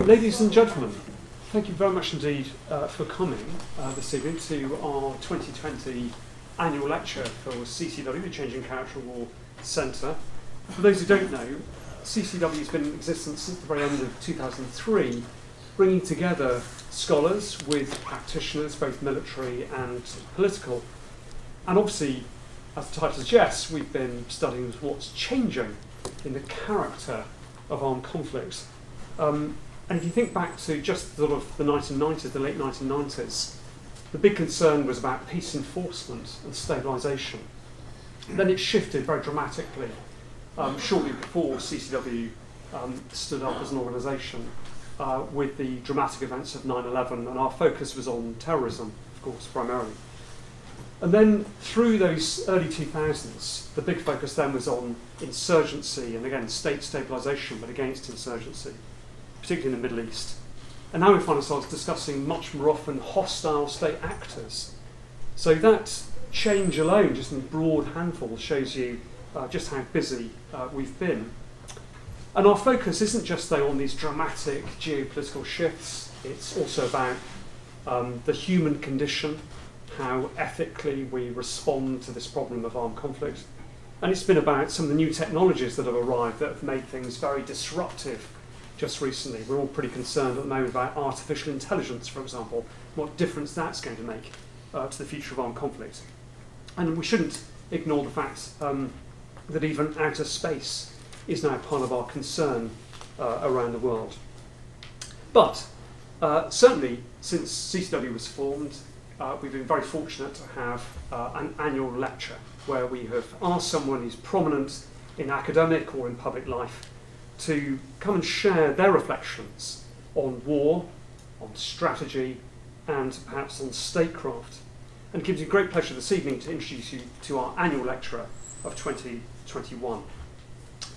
Ladies and gentlemen, thank you very much indeed uh, for coming uh, this evening to our 2020 annual lecture for CCW, the Changing Character War Centre. For those who don't know, CCW has been in existence since the very end of 2003, bringing together scholars with practitioners, both military and political. And obviously, as the title suggests, we've been studying what's changing in the character of armed conflicts. Um, and if you think back to just sort of the 1990s, the late 1990s, the big concern was about peace enforcement and stabilisation. Then it shifted very dramatically um, shortly before CCW um, stood up as an organisation uh, with the dramatic events of 9-11 and our focus was on terrorism, of course, primarily. And then through those early 2000s, the big focus then was on insurgency and again state stabilisation, but against insurgency, particularly in the Middle East. And now we find ourselves discussing much more often hostile state actors. So that change alone, just in broad handfuls, shows you uh, just how busy uh, we've been. And our focus isn't just though on these dramatic geopolitical shifts, it's also about um, the human condition, how ethically we respond to this problem of armed conflict. And it's been about some of the new technologies that have arrived that have made things very disruptive just recently. We're all pretty concerned at the moment about artificial intelligence, for example, what difference that's going to make uh, to the future of armed conflict. And we shouldn't ignore the fact um, that even outer space is now part of our concern uh, around the world. But uh, certainly, since CCW was formed, uh, we've been very fortunate to have uh, an annual lecture where we have asked someone who's prominent in academic or in public life to come and share their reflections on war, on strategy, and perhaps on statecraft. And it gives me great pleasure this evening to introduce you to our annual lecturer of 2021.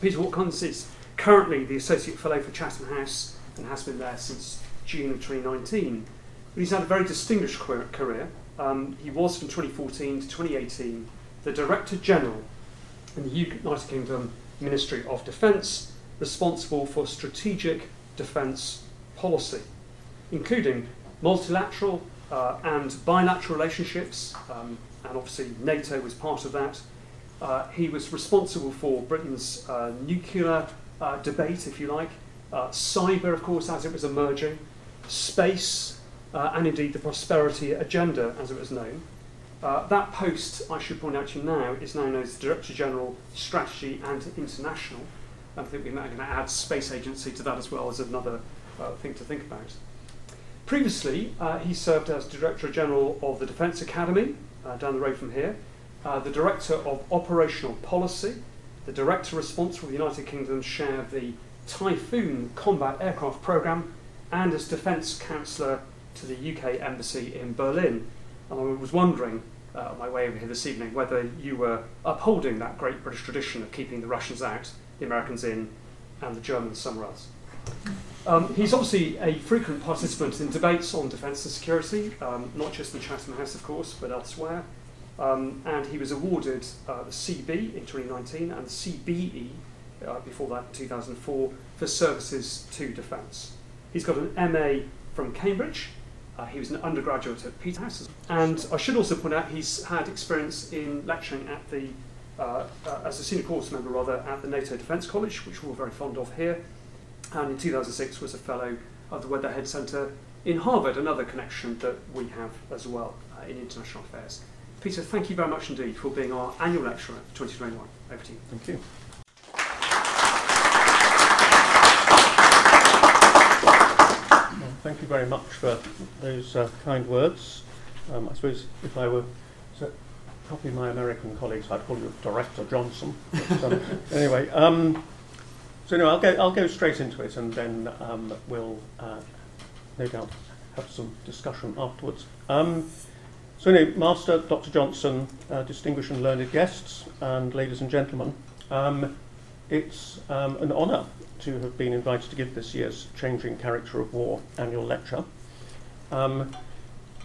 Peter Watkins is currently the Associate Fellow for Chatham House and has been there since June of 2019. But he's had a very distinguished career. Um, he was from 2014 to 2018 the Director General in the United Kingdom Ministry of Defence, responsible for strategic defence policy, including multilateral uh, and bilateral relationships, um, and obviously NATO was part of that, uh, he was responsible for Britain's uh, nuclear uh, debate, if you like, uh, cyber, of course, as it was emerging, space, uh, and indeed the prosperity agenda, as it was known. That post, I should point out to you now, is now known as Director General Strategy and International. I think we're now going to add Space Agency to that as well as another thing to think about. Previously, he served as Director General of the Defence Academy, down the road from here, uh, the Director of Operational Policy, the Director responsible for the United Kingdom's share of the Typhoon combat aircraft programme, and as Defence Counsellor to the UK Embassy in Berlin. And I was wondering, uh, on my way over here this evening, whether you were upholding that great British tradition of keeping the Russians out, the Americans in, and the Germans somewhere else. Um, he's obviously a frequent participant in debates on defence and security, um, not just in Chatham House, of course, but elsewhere. Um, and he was awarded uh, the CB in 2019 and the CBE uh, before that in 2004 for services to defence. He's got an MA from Cambridge. Uh, he was an undergraduate at Peterhouse. And I should also point out he's had experience in lecturing at the, uh, uh, as a senior course member rather, at the NATO Defence College, which we're all very fond of here. And in 2006 was a fellow of the Weatherhead Centre in Harvard, another connection that we have as well uh, in international affairs. Peter, thank you very much indeed for being our annual lecturer for 2021. Over to you. Thank you. Thank you very much for those uh, kind words. Um, I suppose if I were copy my American colleagues, I'd call you Director Johnson. But, um, anyway, um, so no, I'll go. I'll go straight into it, and then um, we'll uh, no doubt have some discussion afterwards. Um, so anyway, Master, Dr. Johnson, uh, distinguished and learned guests, and ladies and gentlemen, um, it's um, an honour to have been invited to give this year's Changing Character of War annual lecture. Um,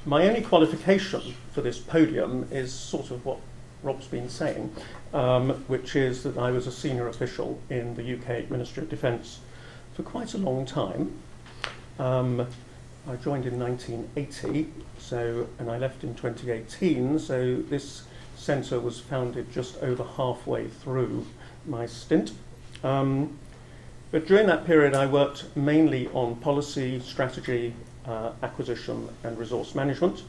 my only qualification for this podium is sort of what Rob's been saying, um, which is that I was a senior official in the UK Ministry of Defence for quite a long time. Um, I joined in 1980, so and I left in 2018. So this centre was founded just over halfway through my stint. Um, but during that period, I worked mainly on policy, strategy, uh, acquisition, and resource management.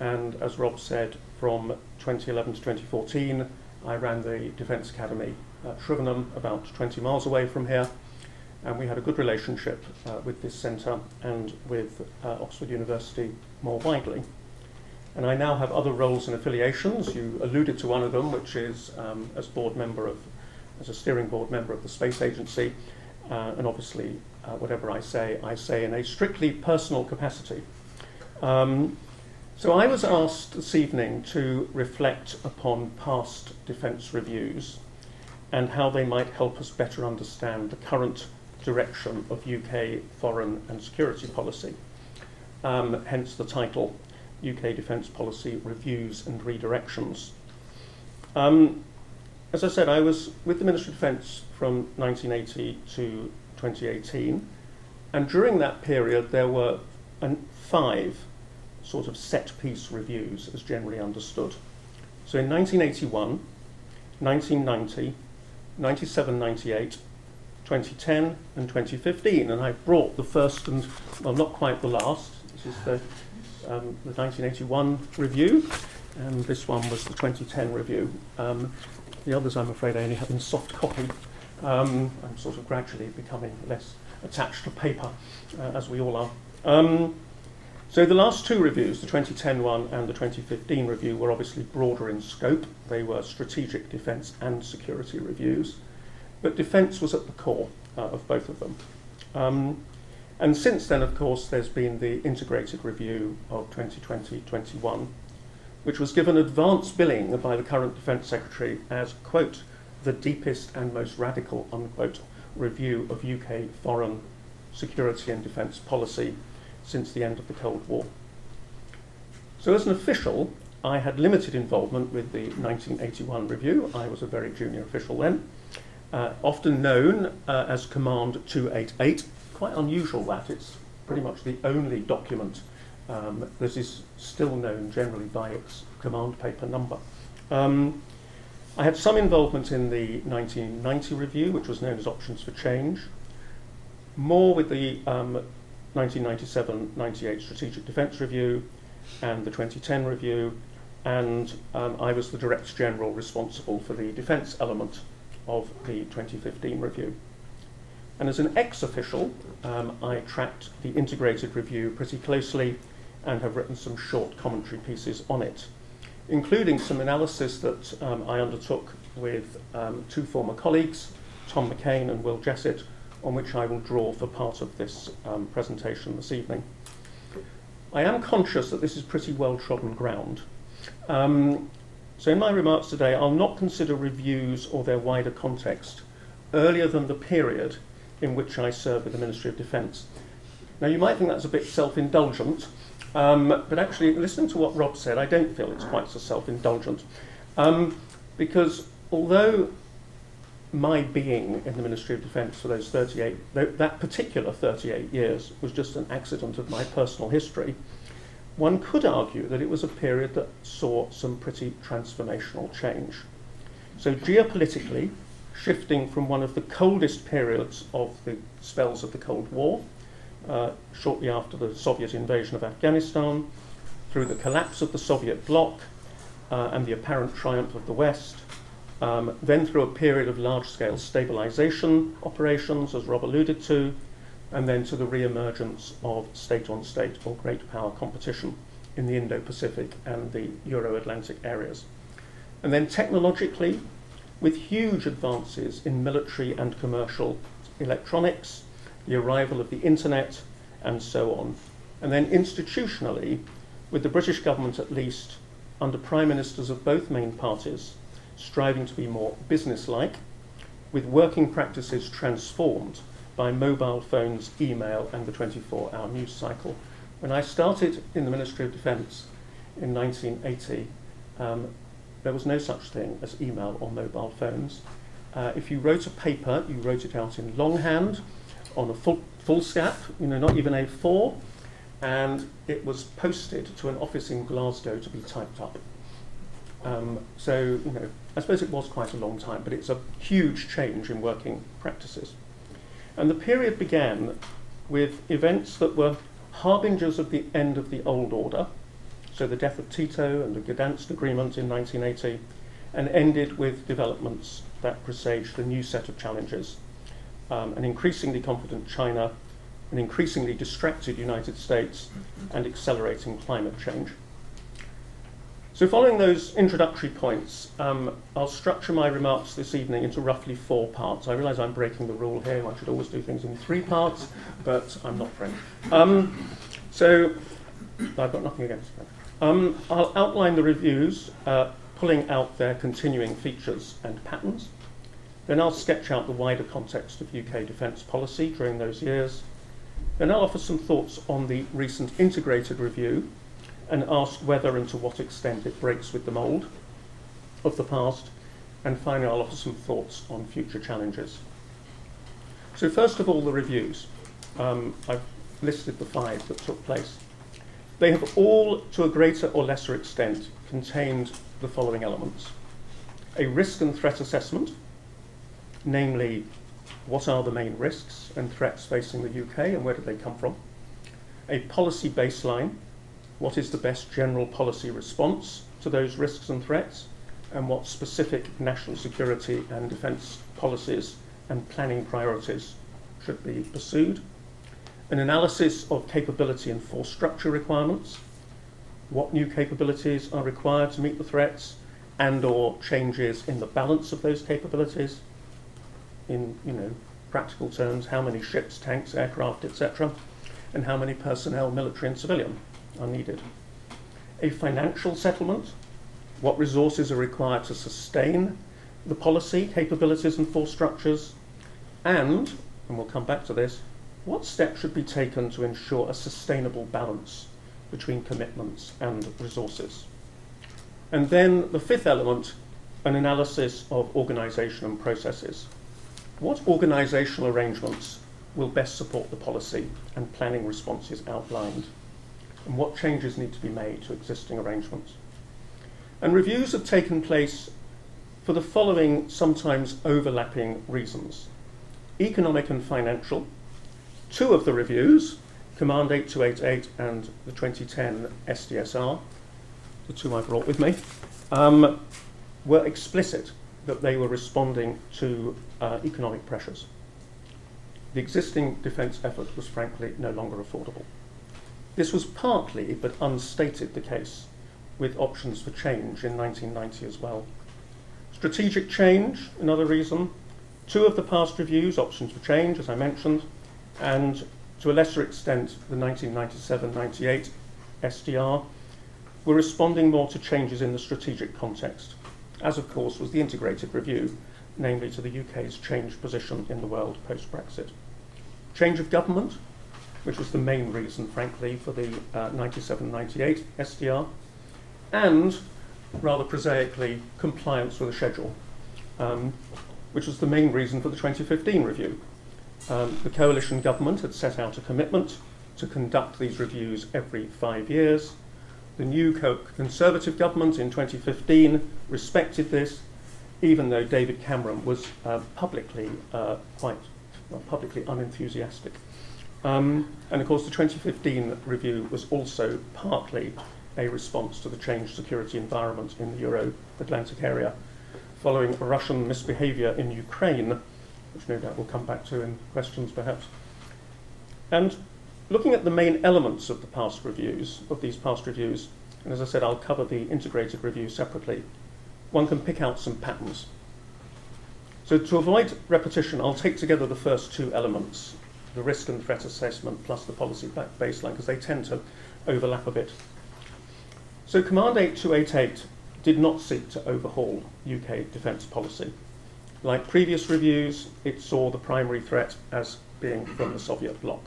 And as Rob said, from 2011 to 2014, I ran the Defence Academy at Shrivenham, about 20 miles away from here. And we had a good relationship uh, with this centre and with uh, Oxford University more widely. And I now have other roles and affiliations. You alluded to one of them, which is um, as board member of, as a steering board member of the Space Agency. Uh, and obviously, uh, whatever I say, I say in a strictly personal capacity. Um, so I was asked this evening to reflect upon past defence reviews and how they might help us better understand the current direction of UK foreign and security policy. Um, hence the title, UK Defence Policy Reviews and Redirections. Um, as I said, I was with the Ministry of Defence from 1980 to 2018, and during that period there were five sort of set-piece reviews as generally understood. So in 1981, 1990, 97, 98, 2010 and 2015, and I brought the first and, well, not quite the last, this is the um, the 1981 review, and this one was the 2010 review. Um, the others, I'm afraid, I only have in soft copy. Um, I'm sort of gradually becoming less attached to paper, uh, as we all are. Um, so the last two reviews, the 2010 one and the 2015 review, were obviously broader in scope. They were strategic defence and security reviews, but defence was at the core uh, of both of them. Um, and since then, of course, there's been the integrated review of 2020-21, which was given advance billing by the current Defence Secretary as, quote, the deepest and most radical, unquote, review of UK foreign security and defence policy since the end of the Cold War. So as an official, I had limited involvement with the 1981 review. I was a very junior official then, uh, often known uh, as Command 288, quite unusual that it's pretty much the only document um, that is still known generally by its command paper number. Um, I had some involvement in the 1990 review, which was known as Options for Change, more with the um, 1997-98 Strategic Defence Review and the 2010 review, and um, I was the Director General responsible for the defence element of the 2015 review. And as an ex-official, um, I tracked the integrated review pretty closely and have written some short commentary pieces on it, including some analysis that um, I undertook with um, two former colleagues, Tom McKane and Will Jessett, on which I will draw for part of this um, presentation this evening. I am conscious that this is pretty well-trodden ground. Um, so in my remarks today, I'll not consider reviews or their wider context earlier than the period in which I serve with the Ministry of Defence. Now, you might think that's a bit self-indulgent, um, but actually, listening to what Rob said, I don't feel it's quite so self-indulgent. Um, because although my being in the Ministry of Defence for those 38, that particular 38 years was just an accident of my personal history, one could argue that it was a period that saw some pretty transformational change. So geopolitically, shifting from one of the coldest periods of the spells of the Cold War, uh, shortly after the Soviet invasion of Afghanistan, through the collapse of the Soviet bloc uh, and the apparent triumph of the West, um, then through a period of large-scale stabilization operations, as Rob alluded to, and then to the re-emergence of state-on-state -state or great power competition in the Indo-Pacific and the Euro-Atlantic areas. And then technologically, with huge advances in military and commercial electronics, the arrival of the internet, and so on. And then institutionally, with the British government at least, under prime ministers of both main parties, striving to be more businesslike, with working practices transformed by mobile phones, email, and the 24 hour news cycle. When I started in the Ministry of Defence in 1980, um, there was no such thing as email or mobile phones. Uh, if you wrote a paper, you wrote it out in longhand on a foolscap, you know, not even A4, and it was posted to an office in Glasgow to be typed up. Um, so, you know, I suppose it was quite a long time, but it's a huge change in working practices. And the period began with events that were harbingers of the end of the old order, so the death of Tito and the Gdansk Agreement in 1980, and ended with developments that presaged the new set of challenges. Um, an increasingly confident China, an increasingly distracted United States, and accelerating climate change. So following those introductory points, um, I'll structure my remarks this evening into roughly four parts. I realise I'm breaking the rule here. I should always do things in three parts, but I'm not French. Um, so I've got nothing against that. Um, I'll outline the reviews, uh, pulling out their continuing features and patterns. Then I'll sketch out the wider context of UK defence policy during those years. Then I'll offer some thoughts on the recent integrated review and ask whether and to what extent it breaks with the mould of the past. And finally, I'll offer some thoughts on future challenges. So first of all, the reviews. Um, I've listed the five that took place. They have all, to a greater or lesser extent, contained the following elements. A risk and threat assessment, namely, what are the main risks and threats facing the UK and where do they come from? A policy baseline, what is the best general policy response to those risks and threats, and what specific national security and defence policies and planning priorities should be pursued. An analysis of capability and force structure requirements, what new capabilities are required to meet the threats, and or changes in the balance of those capabilities, in you know practical terms, how many ships, tanks, aircraft, etc., and how many personnel, military and civilian, are needed. A financial settlement, what resources are required to sustain the policy, capabilities and force structures, and, and we'll come back to this, what steps should be taken to ensure a sustainable balance between commitments and resources. And then the fifth element, an analysis of organisation and processes. What organisational arrangements will best support the policy and planning responses outlined? and what changes need to be made to existing arrangements. And reviews have taken place for the following sometimes overlapping reasons. Economic and financial. Two of the reviews, Command 8288 and the 2010 SDSR, the two I brought with me, um, were explicit that they were responding to uh, economic pressures. The existing defence effort was frankly no longer affordable. This was partly, but unstated, the case with options for change in 1990 as well. Strategic change, another reason. Two of the past reviews, options for change, as I mentioned, and to a lesser extent, the 1997-98 SDR, were responding more to changes in the strategic context, as of course was the integrated review, namely to the UK's changed position in the world post-Brexit. Change of government, which was the main reason, frankly, for the 97-98 uh, SDR, and, rather prosaically, compliance with the schedule, um, which was the main reason for the 2015 review. Um, the coalition government had set out a commitment to conduct these reviews every five years. The new co Conservative government in 2015 respected this, even though David Cameron was uh, publicly uh, quite well, publicly unenthusiastic um, and of course, the 2015 review was also partly a response to the changed security environment in the Euro Atlantic area, following Russian misbehavior in Ukraine, which no doubt we'll come back to in questions perhaps. And looking at the main elements of the past reviews, of these past reviews, and as I said, I'll cover the integrated review separately, one can pick out some patterns. So to avoid repetition, I'll take together the first two elements the risk and threat assessment plus the policy baseline because they tend to overlap a bit. So Command 8288 did not seek to overhaul UK defence policy. Like previous reviews, it saw the primary threat as being from the Soviet bloc.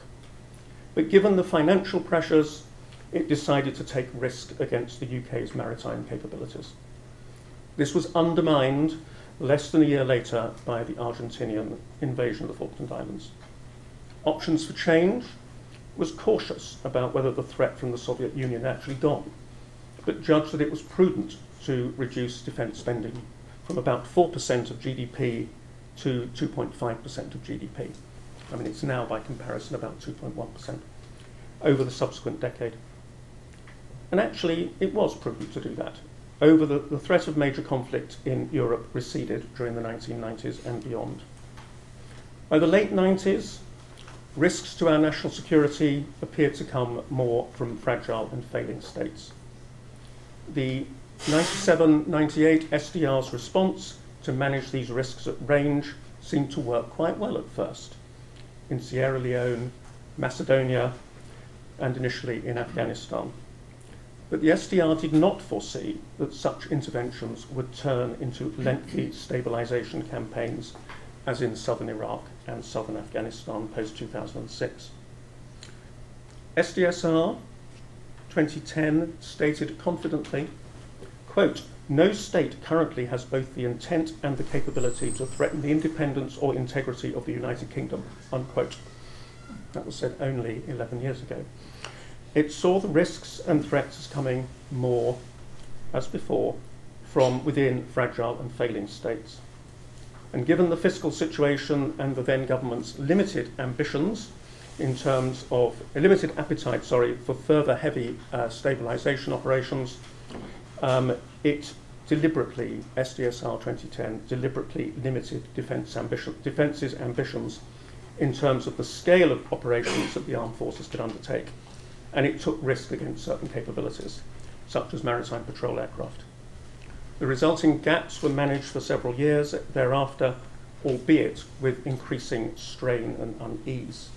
But given the financial pressures, it decided to take risk against the UK's maritime capabilities. This was undermined less than a year later by the Argentinian invasion of the Falkland Islands. Options for Change was cautious about whether the threat from the Soviet Union actually gone, but judged that it was prudent to reduce defence spending from about 4% of GDP to 2.5% of GDP. I mean, it's now, by comparison, about 2.1% over the subsequent decade. And actually, it was prudent to do that. Over the, the threat of major conflict in Europe receded during the 1990s and beyond. By the late 90s, risks to our national security appeared to come more from fragile and failing states. The 97-98 SDR's response to manage these risks at range seemed to work quite well at first. In Sierra Leone, Macedonia, and initially in Afghanistan. But the SDR did not foresee that such interventions would turn into lengthy stabilisation campaigns as in southern Iraq and southern Afghanistan post 2006. SDSR 2010 stated confidently, quote, no state currently has both the intent and the capability to threaten the independence or integrity of the United Kingdom, unquote. That was said only 11 years ago. It saw the risks and threats as coming more, as before, from within fragile and failing states. And given the fiscal situation and the then government's limited ambitions in terms of a limited appetite, sorry, for further heavy uh, stabilisation operations, um, it deliberately, SDSR 2010, deliberately limited defence ambition, defence's ambitions in terms of the scale of operations that the armed forces could undertake. And it took risk against certain capabilities, such as maritime patrol aircraft. The resulting gaps were managed for several years thereafter, albeit with increasing strain and unease.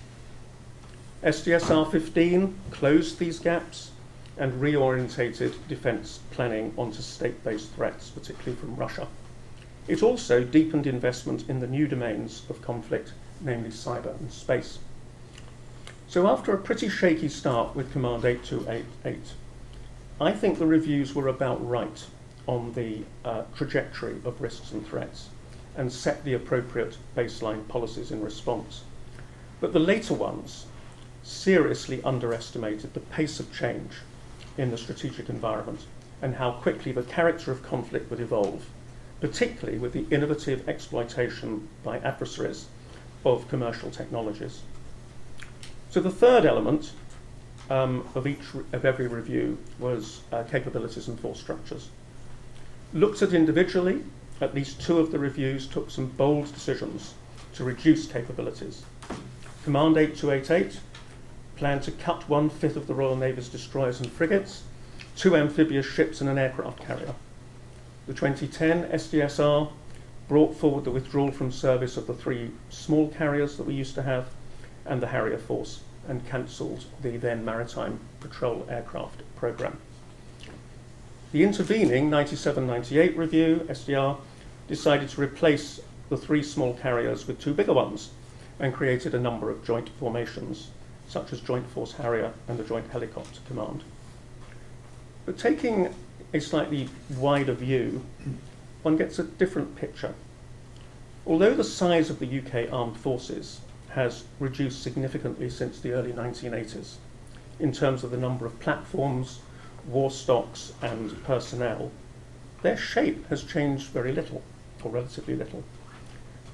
SDSR 15 closed these gaps and reorientated defence planning onto state based threats, particularly from Russia. It also deepened investment in the new domains of conflict, namely cyber and space. So, after a pretty shaky start with Command 8288, I think the reviews were about right on the uh, trajectory of risks and threats and set the appropriate baseline policies in response. But the later ones seriously underestimated the pace of change in the strategic environment and how quickly the character of conflict would evolve, particularly with the innovative exploitation by adversaries of commercial technologies. So the third element um, of each of every review was uh, capabilities and force structures. Looked at individually, at least two of the reviews took some bold decisions to reduce capabilities. Command 8288 planned to cut one fifth of the Royal Navy's destroyers and frigates, two amphibious ships, and an aircraft carrier. The 2010 SDSR brought forward the withdrawal from service of the three small carriers that we used to have and the Harrier Force and cancelled the then Maritime Patrol Aircraft Programme. The intervening 97 98 review, SDR, decided to replace the three small carriers with two bigger ones and created a number of joint formations such as Joint Force Harrier and the Joint Helicopter Command. But taking a slightly wider view, one gets a different picture. Although the size of the UK armed forces has reduced significantly since the early 1980s in terms of the number of platforms, war stocks, and personnel, their shape has changed very little, or relatively little.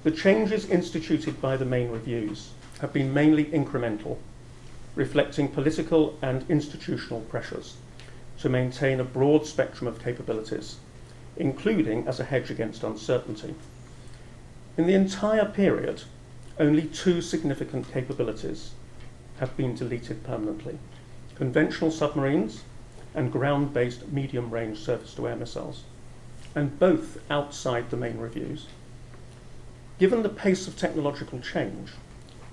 The changes instituted by the main reviews have been mainly incremental reflecting political and institutional pressures to maintain a broad spectrum of capabilities, including as a hedge against uncertainty. In the entire period, only two significant capabilities have been deleted permanently conventional submarines and ground based medium range surface to air missiles, and both outside the main reviews. Given the pace of technological change,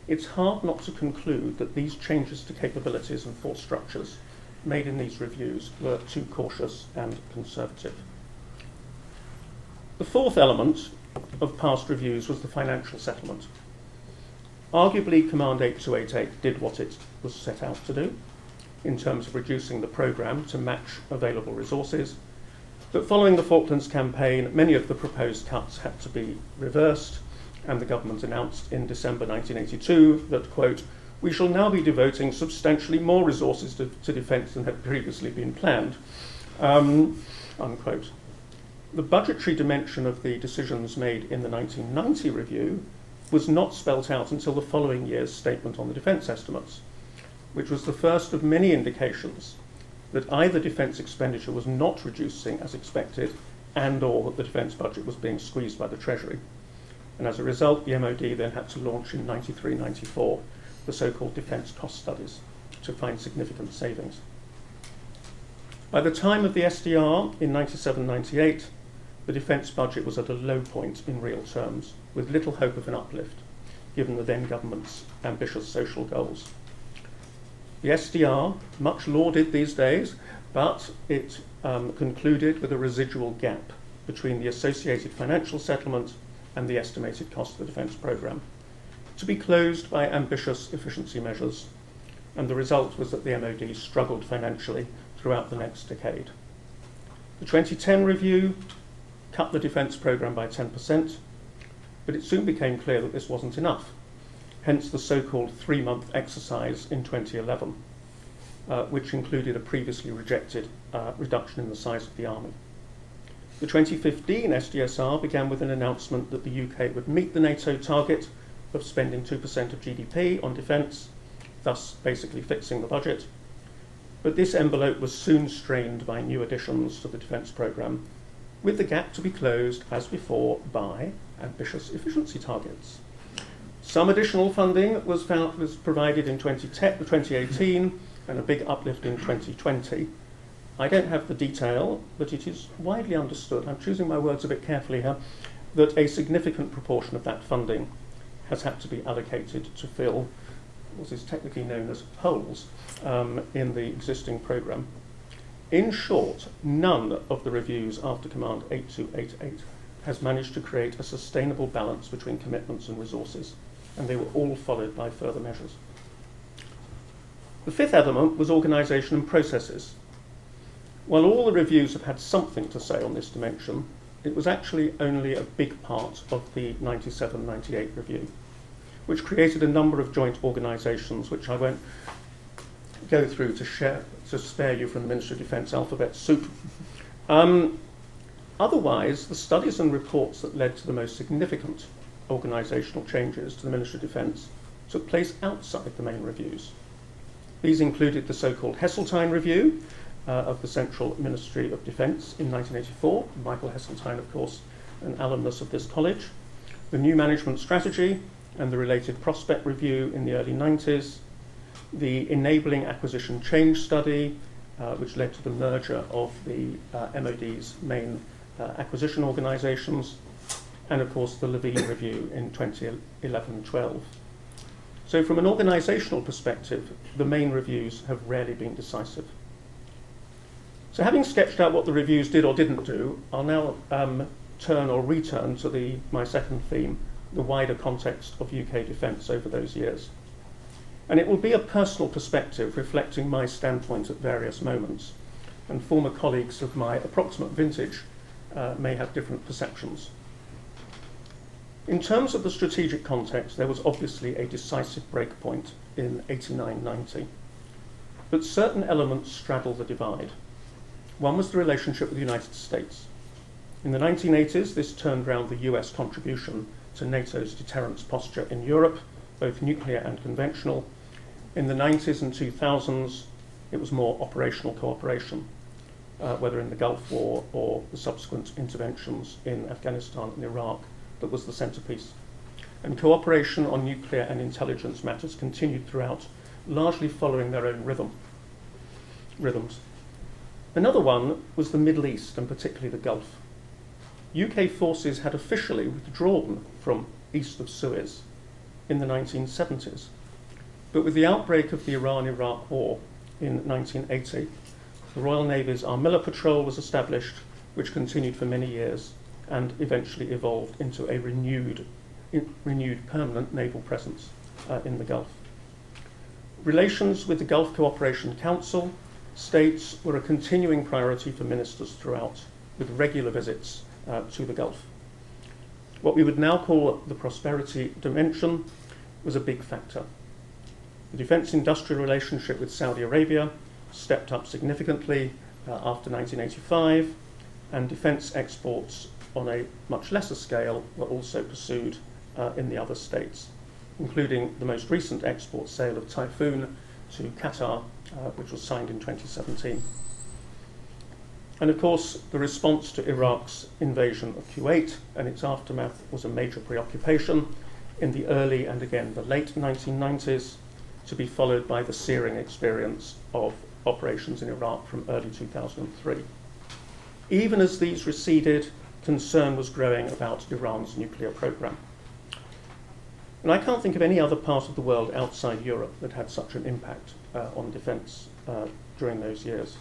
it's hard not to conclude that these changes to capabilities and force structures made in these reviews were too cautious and conservative. The fourth element of past reviews was the financial settlement. Arguably, Command 8288 did what it was set out to do in terms of reducing the programme to match available resources. But following the Falklands campaign, many of the proposed cuts had to be reversed and the government announced in December 1982 that, quote, we shall now be devoting substantially more resources to, to defence than had previously been planned, um, unquote. The budgetary dimension of the decisions made in the 1990 review was not spelt out until the following year's statement on the defence estimates, which was the first of many indications that either defence expenditure was not reducing as expected and or that the defence budget was being squeezed by the Treasury. And as a result, the MOD then had to launch in 93-94 the so-called defence cost studies to find significant savings. By the time of the SDR in 97-98, the defence budget was at a low point in real terms, with little hope of an uplift, given the then government's ambitious social goals. The SDR, much lauded these days, but it um, concluded with a residual gap between the associated financial settlement and the estimated cost of the defence programme, to be closed by ambitious efficiency measures. And the result was that the MOD struggled financially throughout the next decade. The 2010 review cut the defence programme by 10%, but it soon became clear that this wasn't enough hence the so-called three-month exercise in 2011, uh, which included a previously rejected uh, reduction in the size of the army. The 2015 SDSR began with an announcement that the UK would meet the NATO target of spending 2% of GDP on defence, thus basically fixing the budget. But this envelope was soon strained by new additions to the defence programme, with the gap to be closed, as before, by ambitious efficiency targets. Some additional funding was, found, was provided in 2018 and a big uplift in 2020. I don't have the detail, but it is widely understood, I'm choosing my words a bit carefully here, that a significant proportion of that funding has had to be allocated to fill what is technically known as holes um, in the existing programme. In short, none of the reviews after Command 8288 has managed to create a sustainable balance between commitments and resources and they were all followed by further measures. The fifth element was organisation and processes. While all the reviews have had something to say on this dimension, it was actually only a big part of the 97-98 review, which created a number of joint organisations, which I won't go through to, share, to spare you from the Ministry of Defence alphabet soup. Um, otherwise, the studies and reports that led to the most significant organisational changes to the Ministry of Defence took place outside the main reviews. These included the so-called Heseltine Review uh, of the Central Ministry of Defence in 1984. Michael Heseltine, of course, an alumnus of this college. The New Management Strategy and the related Prospect Review in the early 90s. The Enabling Acquisition Change Study, uh, which led to the merger of the uh, MOD's main uh, acquisition organisations and of course the Levene Review in 2011-12. So from an organisational perspective, the main reviews have rarely been decisive. So having sketched out what the reviews did or didn't do, I'll now um, turn or return to the, my second theme, the wider context of UK defence over those years. And it will be a personal perspective reflecting my standpoint at various moments, and former colleagues of my approximate vintage uh, may have different perceptions. In terms of the strategic context, there was obviously a decisive breakpoint in 89-90. But certain elements straddle the divide. One was the relationship with the United States. In the 1980s, this turned round the US contribution to NATO's deterrence posture in Europe, both nuclear and conventional. In the 90s and 2000s, it was more operational cooperation, uh, whether in the Gulf War or the subsequent interventions in Afghanistan and Iraq that was the centrepiece. And cooperation on nuclear and intelligence matters continued throughout, largely following their own rhythm, rhythms. Another one was the Middle East, and particularly the Gulf. UK forces had officially withdrawn from east of Suez in the 1970s. But with the outbreak of the Iran-Iraq war in 1980, the Royal Navy's Armilla Patrol was established, which continued for many years and eventually evolved into a renewed, renewed permanent naval presence uh, in the Gulf. Relations with the Gulf Cooperation Council states were a continuing priority for ministers throughout, with regular visits uh, to the Gulf. what we would now call the prosperity dimension was a big factor. The defence industrial relationship with Saudi Arabia stepped up significantly uh, after 1985, and defence exports on a much lesser scale were also pursued uh, in the other states, including the most recent export sale of Typhoon to Qatar, uh, which was signed in 2017. And of course, the response to Iraq's invasion of Kuwait and its aftermath was a major preoccupation in the early and again the late 1990s, to be followed by the searing experience of operations in Iraq from early 2003. Even as these receded, concern was growing about Iran's nuclear program. And I can't think of any other part of the world outside Europe that had such an impact uh, on defence uh, during those years.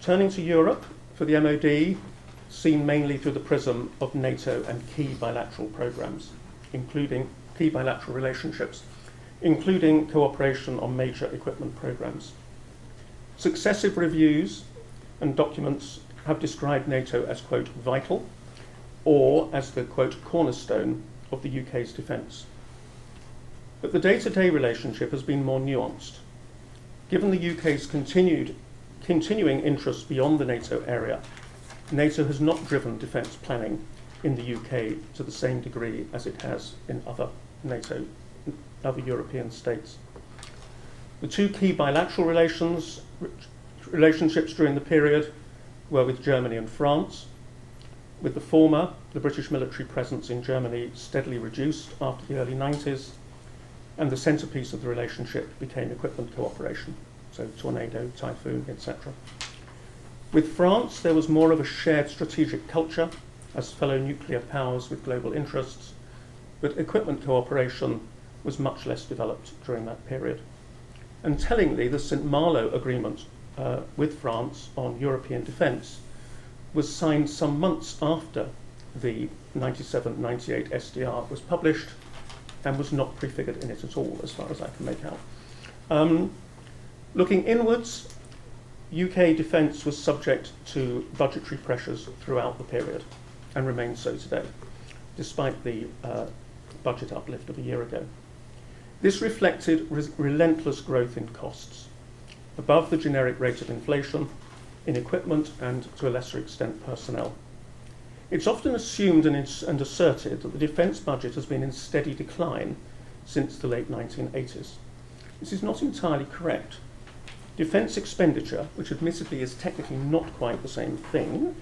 Turning to Europe, for the MOD, seen mainly through the prism of NATO and key bilateral programs, including key bilateral relationships, including cooperation on major equipment programs. Successive reviews and documents have described NATO as, quote, vital, or as the, quote, cornerstone of the UK's defence. But the day to day relationship has been more nuanced. Given the UK's continued, continuing interests beyond the NATO area, NATO has not driven defence planning in the UK to the same degree as it has in other NATO, other European states. The two key bilateral relations, relationships during the period were with Germany and France, with the former, the British military presence in Germany steadily reduced after the early 90s, and the centrepiece of the relationship became equipment cooperation, so Tornado, Typhoon, etc. With France, there was more of a shared strategic culture as fellow nuclear powers with global interests, but equipment cooperation was much less developed during that period. And tellingly, the St. Malo Agreement uh, with France on European defence was signed some months after the 97-98 SDR was published and was not prefigured in it at all, as far as I can make out. Um, looking inwards, UK defence was subject to budgetary pressures throughout the period and remains so today, despite the uh, budget uplift of a year ago. This reflected re relentless growth in costs, above the generic rate of inflation, in equipment and, to a lesser extent, personnel. It's often assumed and, and asserted that the defence budget has been in steady decline since the late 1980s. This is not entirely correct. Defence expenditure, which admittedly is technically not quite the same thing,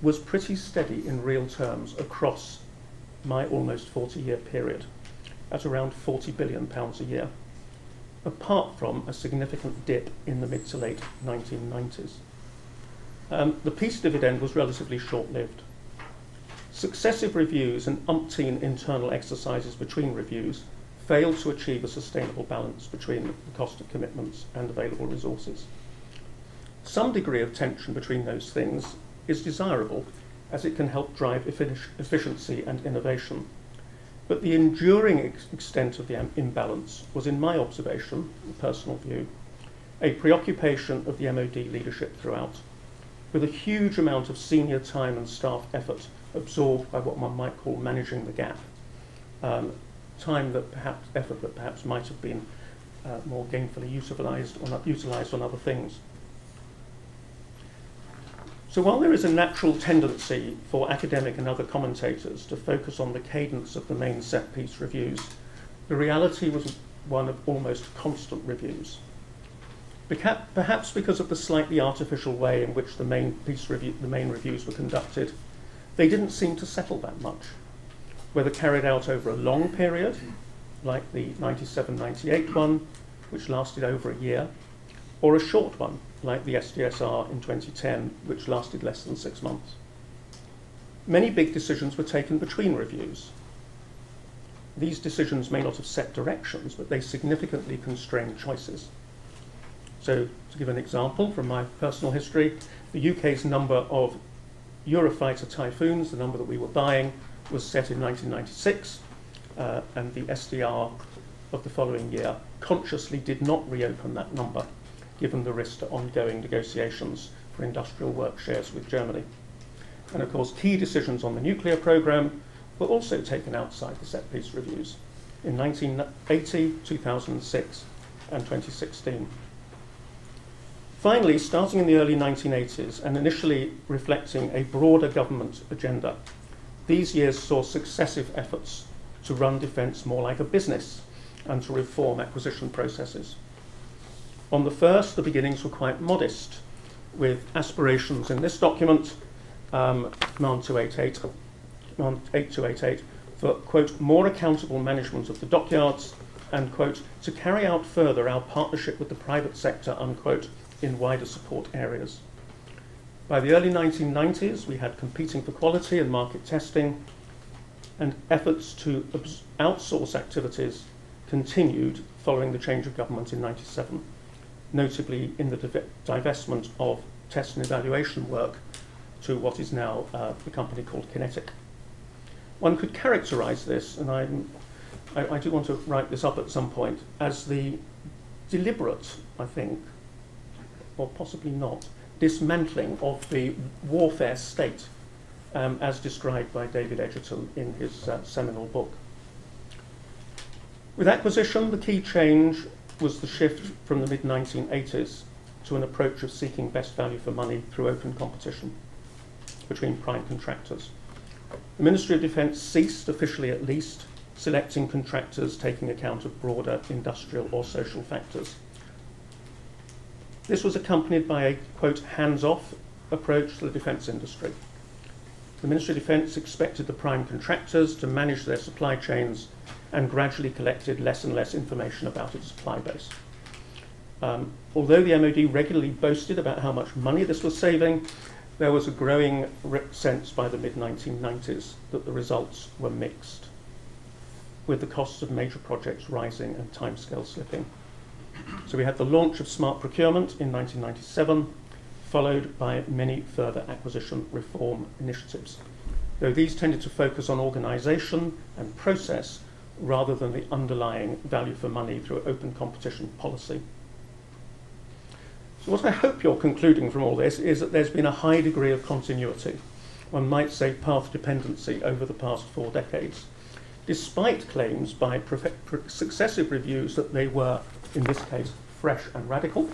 was pretty steady in real terms across my almost 40 year period at around 40 billion pounds a year, apart from a significant dip in the mid to late 1990s. Um, the peace dividend was relatively short lived. Successive reviews and umpteen internal exercises between reviews failed to achieve a sustainable balance between the cost of commitments and available resources. Some degree of tension between those things is desirable as it can help drive efficiency and innovation. But the enduring ex extent of the imbalance was, in my observation, personal view, a preoccupation of the MOD leadership throughout with a huge amount of senior time and staff effort absorbed by what one might call managing the gap. Um, time that perhaps, effort that perhaps might have been uh, more gainfully utilized on, utilized on other things. So while there is a natural tendency for academic and other commentators to focus on the cadence of the main set piece reviews, the reality was one of almost constant reviews. Perhaps because of the slightly artificial way in which the main piece review, the main reviews were conducted, they didn't seem to settle that much. Whether carried out over a long period, like the 97-98 one, which lasted over a year, or a short one, like the SDSR in 2010, which lasted less than six months. Many big decisions were taken between reviews. These decisions may not have set directions, but they significantly constrained choices. So to give an example from my personal history, the UK's number of Eurofighter Typhoons, the number that we were buying, was set in 1996, uh, and the SDR of the following year consciously did not reopen that number, given the risk to ongoing negotiations for industrial work shares with Germany. And of course, key decisions on the nuclear programme were also taken outside the set piece reviews in 1980, 2006, and 2016. Finally, starting in the early 1980s and initially reflecting a broader government agenda, these years saw successive efforts to run defence more like a business and to reform acquisition processes. On the first, the beginnings were quite modest, with aspirations in this document, um, Command 288, Command 8288, for, quote, more accountable management of the dockyards and, quote, to carry out further our partnership with the private sector, unquote, in wider support areas. By the early 1990s, we had competing for quality and market testing, and efforts to outsource activities continued following the change of government in 97, notably in the divestment of test and evaluation work to what is now uh, the company called QinetiQ. One could characterize this, and I, I do want to write this up at some point, as the deliberate, I think, or possibly not, dismantling of the warfare state um, as described by David Edgerton in his uh, seminal book. With acquisition, the key change was the shift from the mid-1980s to an approach of seeking best value for money through open competition between prime contractors. The Ministry of Defence ceased, officially at least, selecting contractors taking account of broader industrial or social factors. This was accompanied by a, quote, hands-off approach to the defence industry. The Ministry of Defence expected the prime contractors to manage their supply chains and gradually collected less and less information about its supply base. Um, although the MOD regularly boasted about how much money this was saving, there was a growing sense by the mid-1990s that the results were mixed, with the costs of major projects rising and timescales slipping. So we had the launch of smart procurement in 1997, followed by many further acquisition reform initiatives, though these tended to focus on organisation and process rather than the underlying value for money through open competition policy. So what I hope you're concluding from all this is that there's been a high degree of continuity, one might say path dependency over the past four decades, despite claims by successive reviews that they were, in this case, fresh and radical,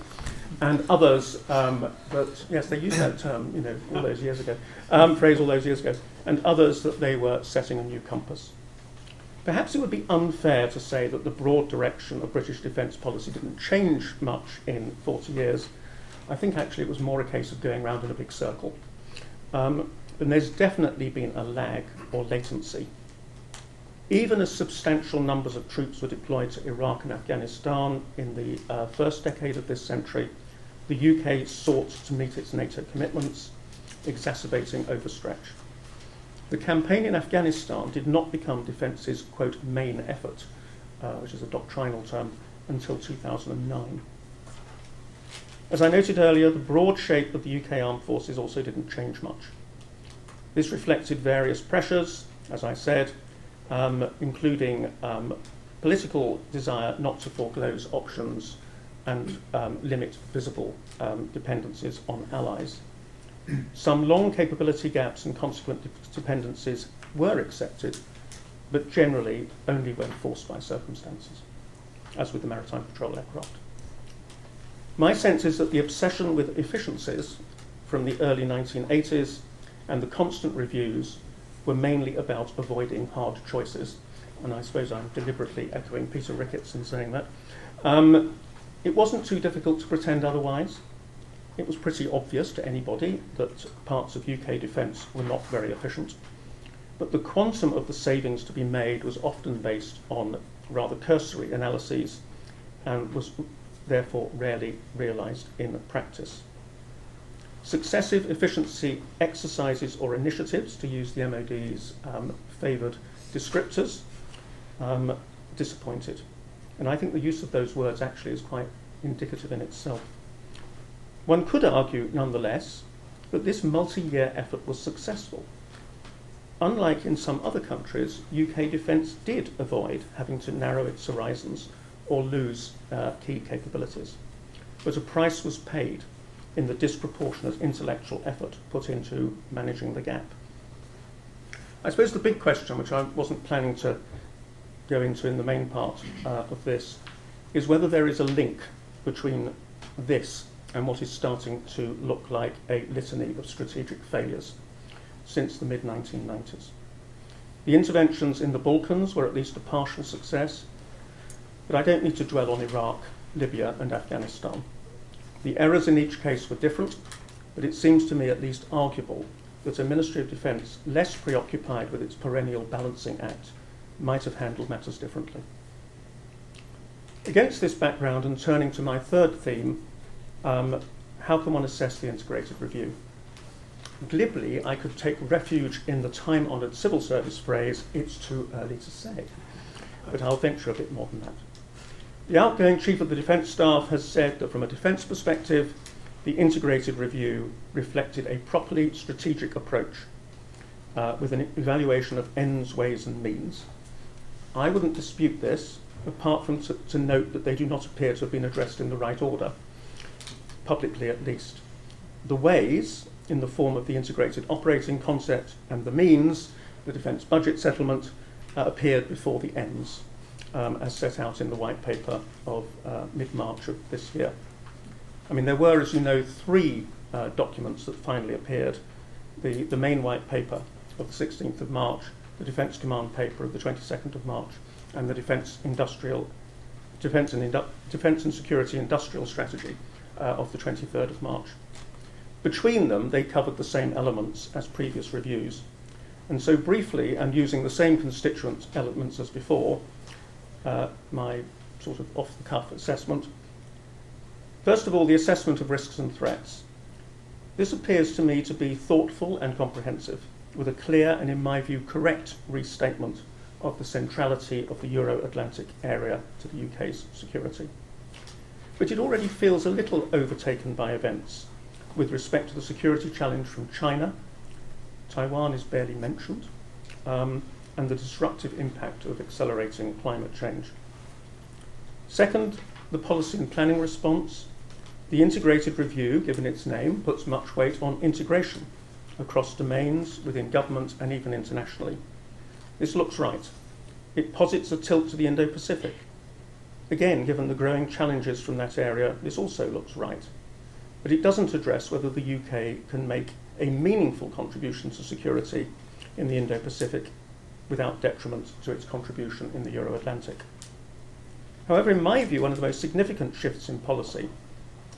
and others um, that, yes, they used that term, you know, all those years ago, um, phrase all those years ago, and others that they were setting a new compass. Perhaps it would be unfair to say that the broad direction of British defence policy didn't change much in 40 years, I think actually it was more a case of going round in a big circle. Um, and there's definitely been a lag or latency. Even as substantial numbers of troops were deployed to Iraq and Afghanistan in the uh, first decade of this century, the UK sought to meet its NATO commitments, exacerbating overstretch. The campaign in Afghanistan did not become defence's, quote, main effort, uh, which is a doctrinal term, until 2009. As I noted earlier, the broad shape of the UK armed forces also didn't change much. This reflected various pressures, as I said, um, including um, political desire not to foreclose options and um, limit visible um, dependencies on allies. Some long capability gaps and consequent de dependencies were accepted, but generally only when forced by circumstances, as with the maritime patrol aircraft. My sense is that the obsession with efficiencies from the early 1980s and the constant reviews were mainly about avoiding hard choices. And I suppose I'm deliberately echoing Peter Ricketts in saying that. Um, it wasn't too difficult to pretend otherwise. It was pretty obvious to anybody that parts of UK defence were not very efficient. But the quantum of the savings to be made was often based on rather cursory analyses and was therefore rarely realised in practice. Successive efficiency exercises or initiatives, to use the MOD's um, favoured descriptors, um, disappointed. And I think the use of those words actually is quite indicative in itself. One could argue, nonetheless, that this multi-year effort was successful. Unlike in some other countries, UK defence did avoid having to narrow its horizons or lose uh, key capabilities. But a price was paid in the disproportionate intellectual effort put into managing the gap. I suppose the big question, which I wasn't planning to go into in the main part uh, of this, is whether there is a link between this and what is starting to look like a litany of strategic failures since the mid 1990s. The interventions in the Balkans were at least a partial success, but I don't need to dwell on Iraq, Libya, and Afghanistan. The errors in each case were different, but it seems to me at least arguable that a Ministry of Defence less preoccupied with its perennial balancing act might have handled matters differently. Against this background, and turning to my third theme, um, how can one assess the integrated review? Glibly, I could take refuge in the time honoured civil service phrase, it's too early to say. But I'll venture a bit more than that. The outgoing Chief of the Defence Staff has said that from a defence perspective, the integrated review reflected a properly strategic approach uh, with an evaluation of ends, ways, and means. I wouldn't dispute this, apart from to, to note that they do not appear to have been addressed in the right order, publicly at least. The ways, in the form of the integrated operating concept, and the means, the defence budget settlement, uh, appeared before the ends, um, as set out in the white paper of uh, mid March of this year. I mean, there were, as you know, three uh, documents that finally appeared the, the main white paper of the 16th of March, the Defence Command paper of the 22nd of March, and the Defence Industrial Defence and, Indu- Defence and Security Industrial Strategy uh, of the 23rd of March. Between them, they covered the same elements as previous reviews. And so, briefly, and using the same constituent elements as before, uh, my sort of off the cuff assessment First of all, the assessment of risks and threats. This appears to me to be thoughtful and comprehensive, with a clear and, in my view, correct restatement of the centrality of the Euro Atlantic area to the UK's security. But it already feels a little overtaken by events with respect to the security challenge from China. Taiwan is barely mentioned, um, and the disruptive impact of accelerating climate change. Second, the policy and planning response the integrated review, given its name, puts much weight on integration across domains, within government, and even internationally. This looks right. It posits a tilt to the Indo Pacific. Again, given the growing challenges from that area, this also looks right. But it doesn't address whether the UK can make a meaningful contribution to security in the Indo Pacific without detriment to its contribution in the Euro Atlantic. However, in my view, one of the most significant shifts in policy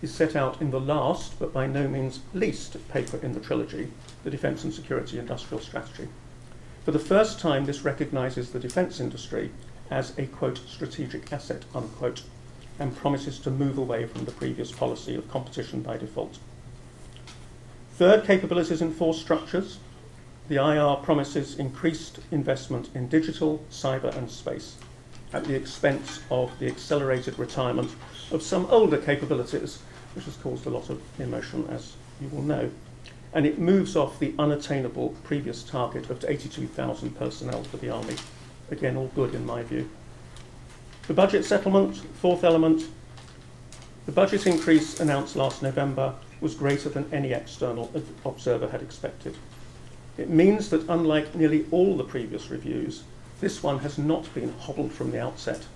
is set out in the last, but by no means least, paper in the trilogy, the Defence and Security Industrial Strategy. For the first time, this recognises the defence industry as a quote strategic asset unquote, and promises to move away from the previous policy of competition by default. Third, capabilities in force structures. The IR promises increased investment in digital, cyber, and space at the expense of the accelerated retirement of some older capabilities which has caused a lot of emotion, as you will know. And it moves off the unattainable previous target of 82,000 personnel for the Army. Again, all good in my view. The budget settlement, fourth element, the budget increase announced last November was greater than any external observer had expected. It means that unlike nearly all the previous reviews, this one has not been hobbled from the outset.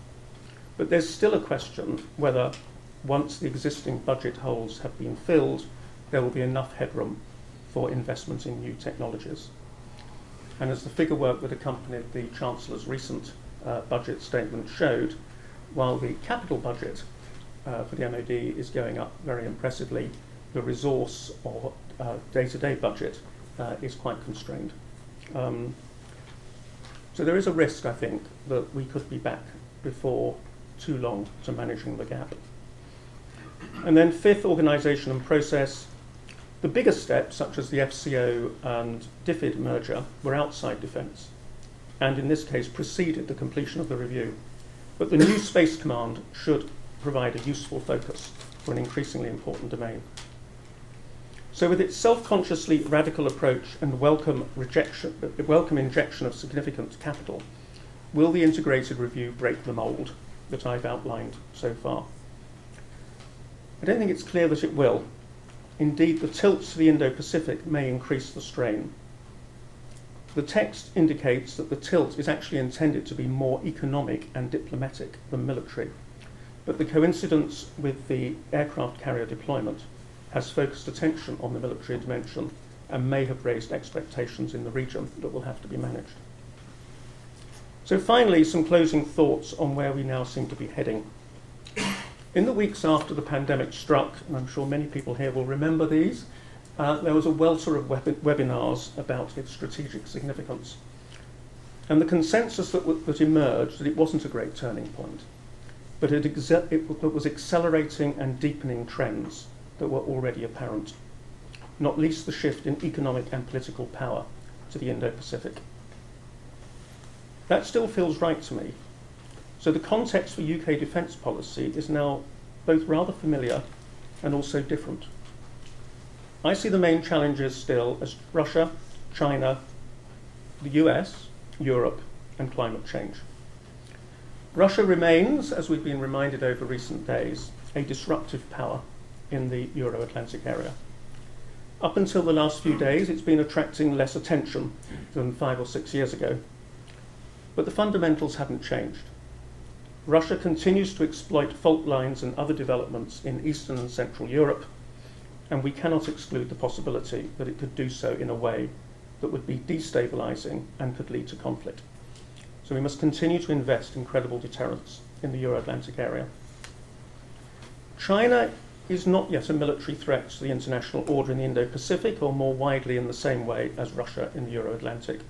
But there's still a question whether once the existing budget holes have been filled, there will be enough headroom for investment in new technologies. And as the figure work that accompanied the Chancellor's recent uh, budget statement showed, while the capital budget uh, for the MOD is going up very impressively, the resource or day to day budget uh, is quite constrained. Um, so there is a risk, I think, that we could be back before too long to managing the gap. And then fifth, organisation and process. The bigger steps, such as the FCO and DFID merger, were outside defence, and in this case preceded the completion of the review. But the new Space Command should provide a useful focus for an increasingly important domain. So, with its self-consciously radical approach and welcome, rejection, welcome injection of significant capital, will the integrated review break the mould that I've outlined so far? I don't think it's clear that it will. Indeed, the tilt to the Indo Pacific may increase the strain. the text indicates that the tilt is actually intended to be more economic and diplomatic than military. But the coincidence with the aircraft carrier deployment has focused attention on the military dimension and may have raised expectations in the region that will have to be managed. So finally, some closing thoughts on where we now seem to be heading. In the weeks after the pandemic struck, and I'm sure many people here will remember these, uh, there was a welter of web webinars about its strategic significance. And the consensus that, that emerged that it wasn't a great turning point, but it, it was accelerating and deepening trends that were already apparent, not least the shift in economic and political power to the Indo-Pacific. That still feels right to me. So the context for UK defence policy is now both rather familiar and also different. I see the main challenges still as Russia, China, the US, Europe, and climate change. Russia remains, as we've been reminded over recent days, a disruptive power in the Euro Atlantic area. Up until the last few days, it's been attracting less attention than five or six years ago. But the fundamentals haven't changed. Russia continues to exploit fault lines and other developments in Eastern and Central Europe, and we cannot exclude the possibility that it could do so in a way that would be destabilizing and could lead to conflict. So we must continue to invest in credible deterrence in the Euro-Atlantic area. China is not yet a military threat to the international order in the Indo-Pacific or more widely in the same way as Russia in the Euro-Atlantic.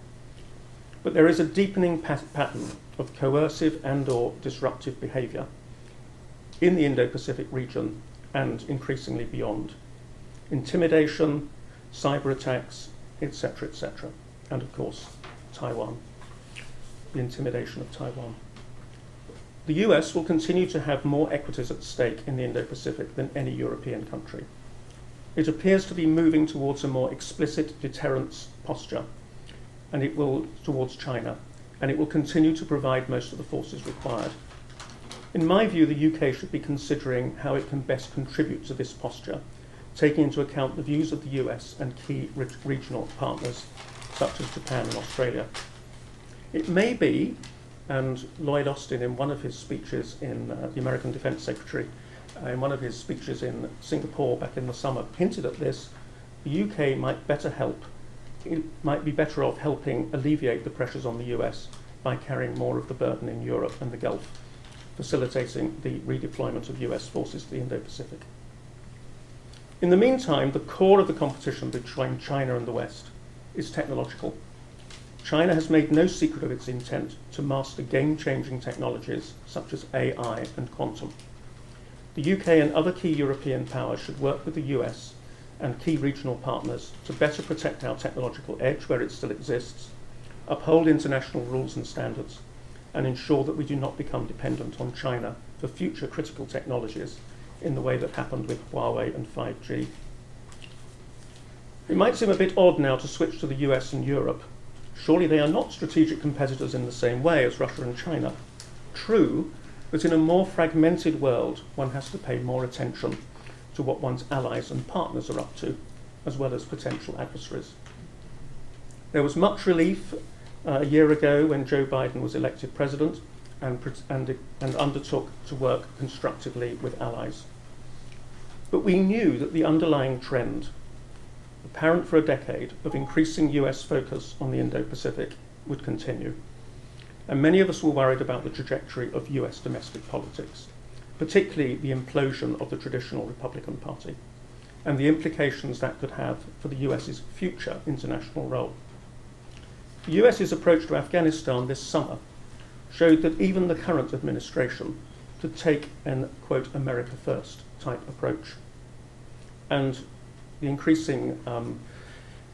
But there is a deepening pat pattern of coercive and or disruptive behaviour in the Indo-Pacific region and increasingly beyond. Intimidation, cyber attacks, etc., etc. And of course, Taiwan, the intimidation of Taiwan. The US will continue to have more equities at stake in the Indo-Pacific than any European country. It appears to be moving towards a more explicit deterrence posture and it will towards China, and it will continue to provide most of the forces required. In my view, the UK should be considering how it can best contribute to this posture, taking into account the views of the US and key re regional partners such as Japan and Australia. It may be, and Lloyd Austin in one of his speeches in uh, the American Defense Secretary, uh, in one of his speeches in Singapore back in the summer, hinted at this, the UK might better help it might be better off helping alleviate the pressures on the US by carrying more of the burden in Europe and the Gulf, facilitating the redeployment of US forces to the Indo-Pacific. In the meantime, the core of the competition between China and the West is technological. China has made no secret of its intent to master game-changing technologies such as AI and quantum. The UK and other key European powers should work with the US and key regional partners to better protect our technological edge where it still exists, uphold international rules and standards, and ensure that we do not become dependent on China for future critical technologies in the way that happened with Huawei and 5G. It might seem a bit odd now to switch to the US and Europe. Surely they are not strategic competitors in the same way as Russia and China. True, but in a more fragmented world, one has to pay more attention to what one's allies and partners are up to, as well as potential adversaries. There was much relief uh, a year ago when Joe Biden was elected president and, and, and undertook to work constructively with allies. But we knew that the underlying trend, apparent for a decade, of increasing US focus on the Indo-Pacific would continue. And many of us were worried about the trajectory of US domestic politics particularly the implosion of the traditional Republican Party and the implications that could have for the US's future international role. The US's approach to Afghanistan this summer showed that even the current administration could take an, quote, America first type approach. And the increasing um,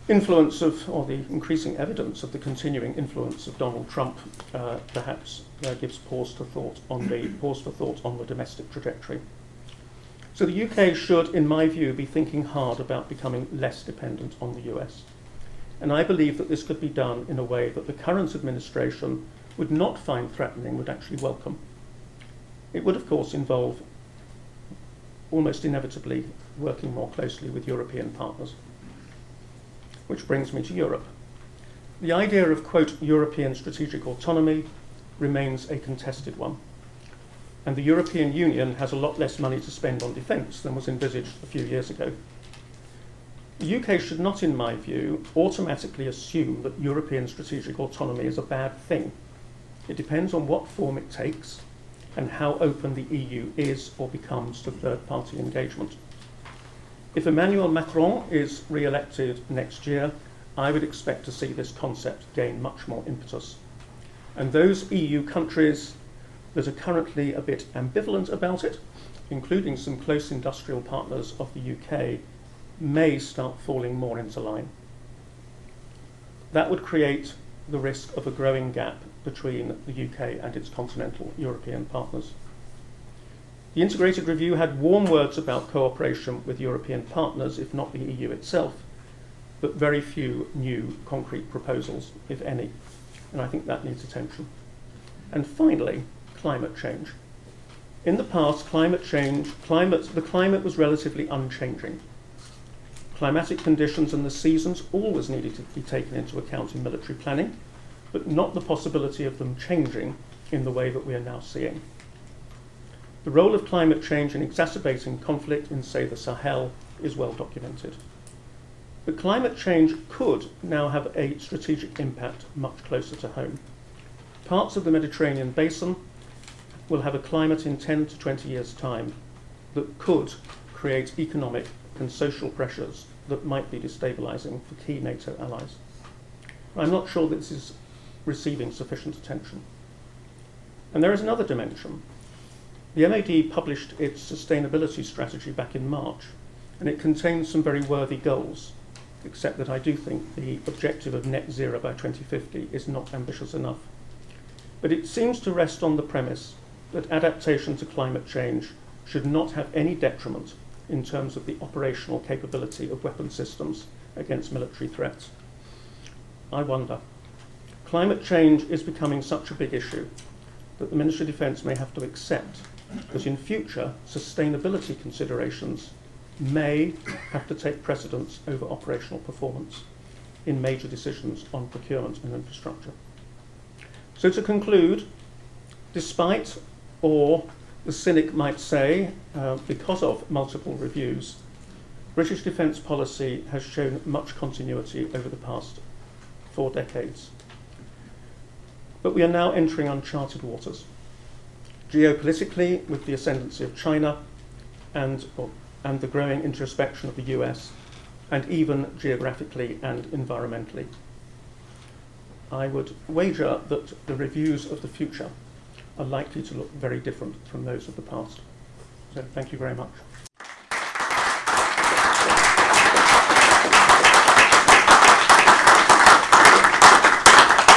influence of, or the increasing evidence of the continuing influence of Donald Trump uh, perhaps uh, gives pause to thought on the pause for thought on the domestic trajectory. So the UK should, in my view, be thinking hard about becoming less dependent on the US. And I believe that this could be done in a way that the current administration would not find threatening, would actually welcome. It would, of course, involve almost inevitably working more closely with European partners which brings me to Europe. The idea of, quote, European strategic autonomy remains a contested one. And the European Union has a lot less money to spend on defence than was envisaged a few years ago. The UK should not, in my view, automatically assume that European strategic autonomy is a bad thing. It depends on what form it takes and how open the EU is or becomes to third party engagement. If Emmanuel Macron is re elected next year, I would expect to see this concept gain much more impetus. And those EU countries that are currently a bit ambivalent about it, including some close industrial partners of the UK, may start falling more into line. That would create the risk of a growing gap between the UK and its continental European partners. The integrated review had warm words about cooperation with European partners, if not the EU itself, but very few new concrete proposals, if any. And I think that needs attention. And finally, climate change. In the past, climate change, climate, the climate was relatively unchanging. Climatic conditions and the seasons always needed to be taken into account in military planning, but not the possibility of them changing in the way that we are now seeing. The role of climate change in exacerbating conflict in, say, the Sahel is well documented. But climate change could now have a strategic impact much closer to home. Parts of the Mediterranean basin will have a climate in 10 to 20 years' time that could create economic and social pressures that might be destabilising for key NATO allies. I'm not sure this is receiving sufficient attention. And there is another dimension. The MOD published its sustainability strategy back in March, and it contains some very worthy goals, except that I do think the objective of net zero by 2050 is not ambitious enough. But it seems to rest on the premise that adaptation to climate change should not have any detriment in terms of the operational capability of weapon systems against military threats. I wonder. Climate change is becoming such a big issue that the Ministry of Defence may have to accept that in future sustainability considerations may have to take precedence over operational performance in major decisions on procurement and infrastructure. So to conclude, despite or the cynic might say, uh, because of multiple reviews, British defence policy has shown much continuity over the past four decades. But we are now entering uncharted waters. Geopolitically, with the ascendancy of China and, or, and the growing introspection of the US, and even geographically and environmentally. I would wager that the reviews of the future are likely to look very different from those of the past. So thank you very much.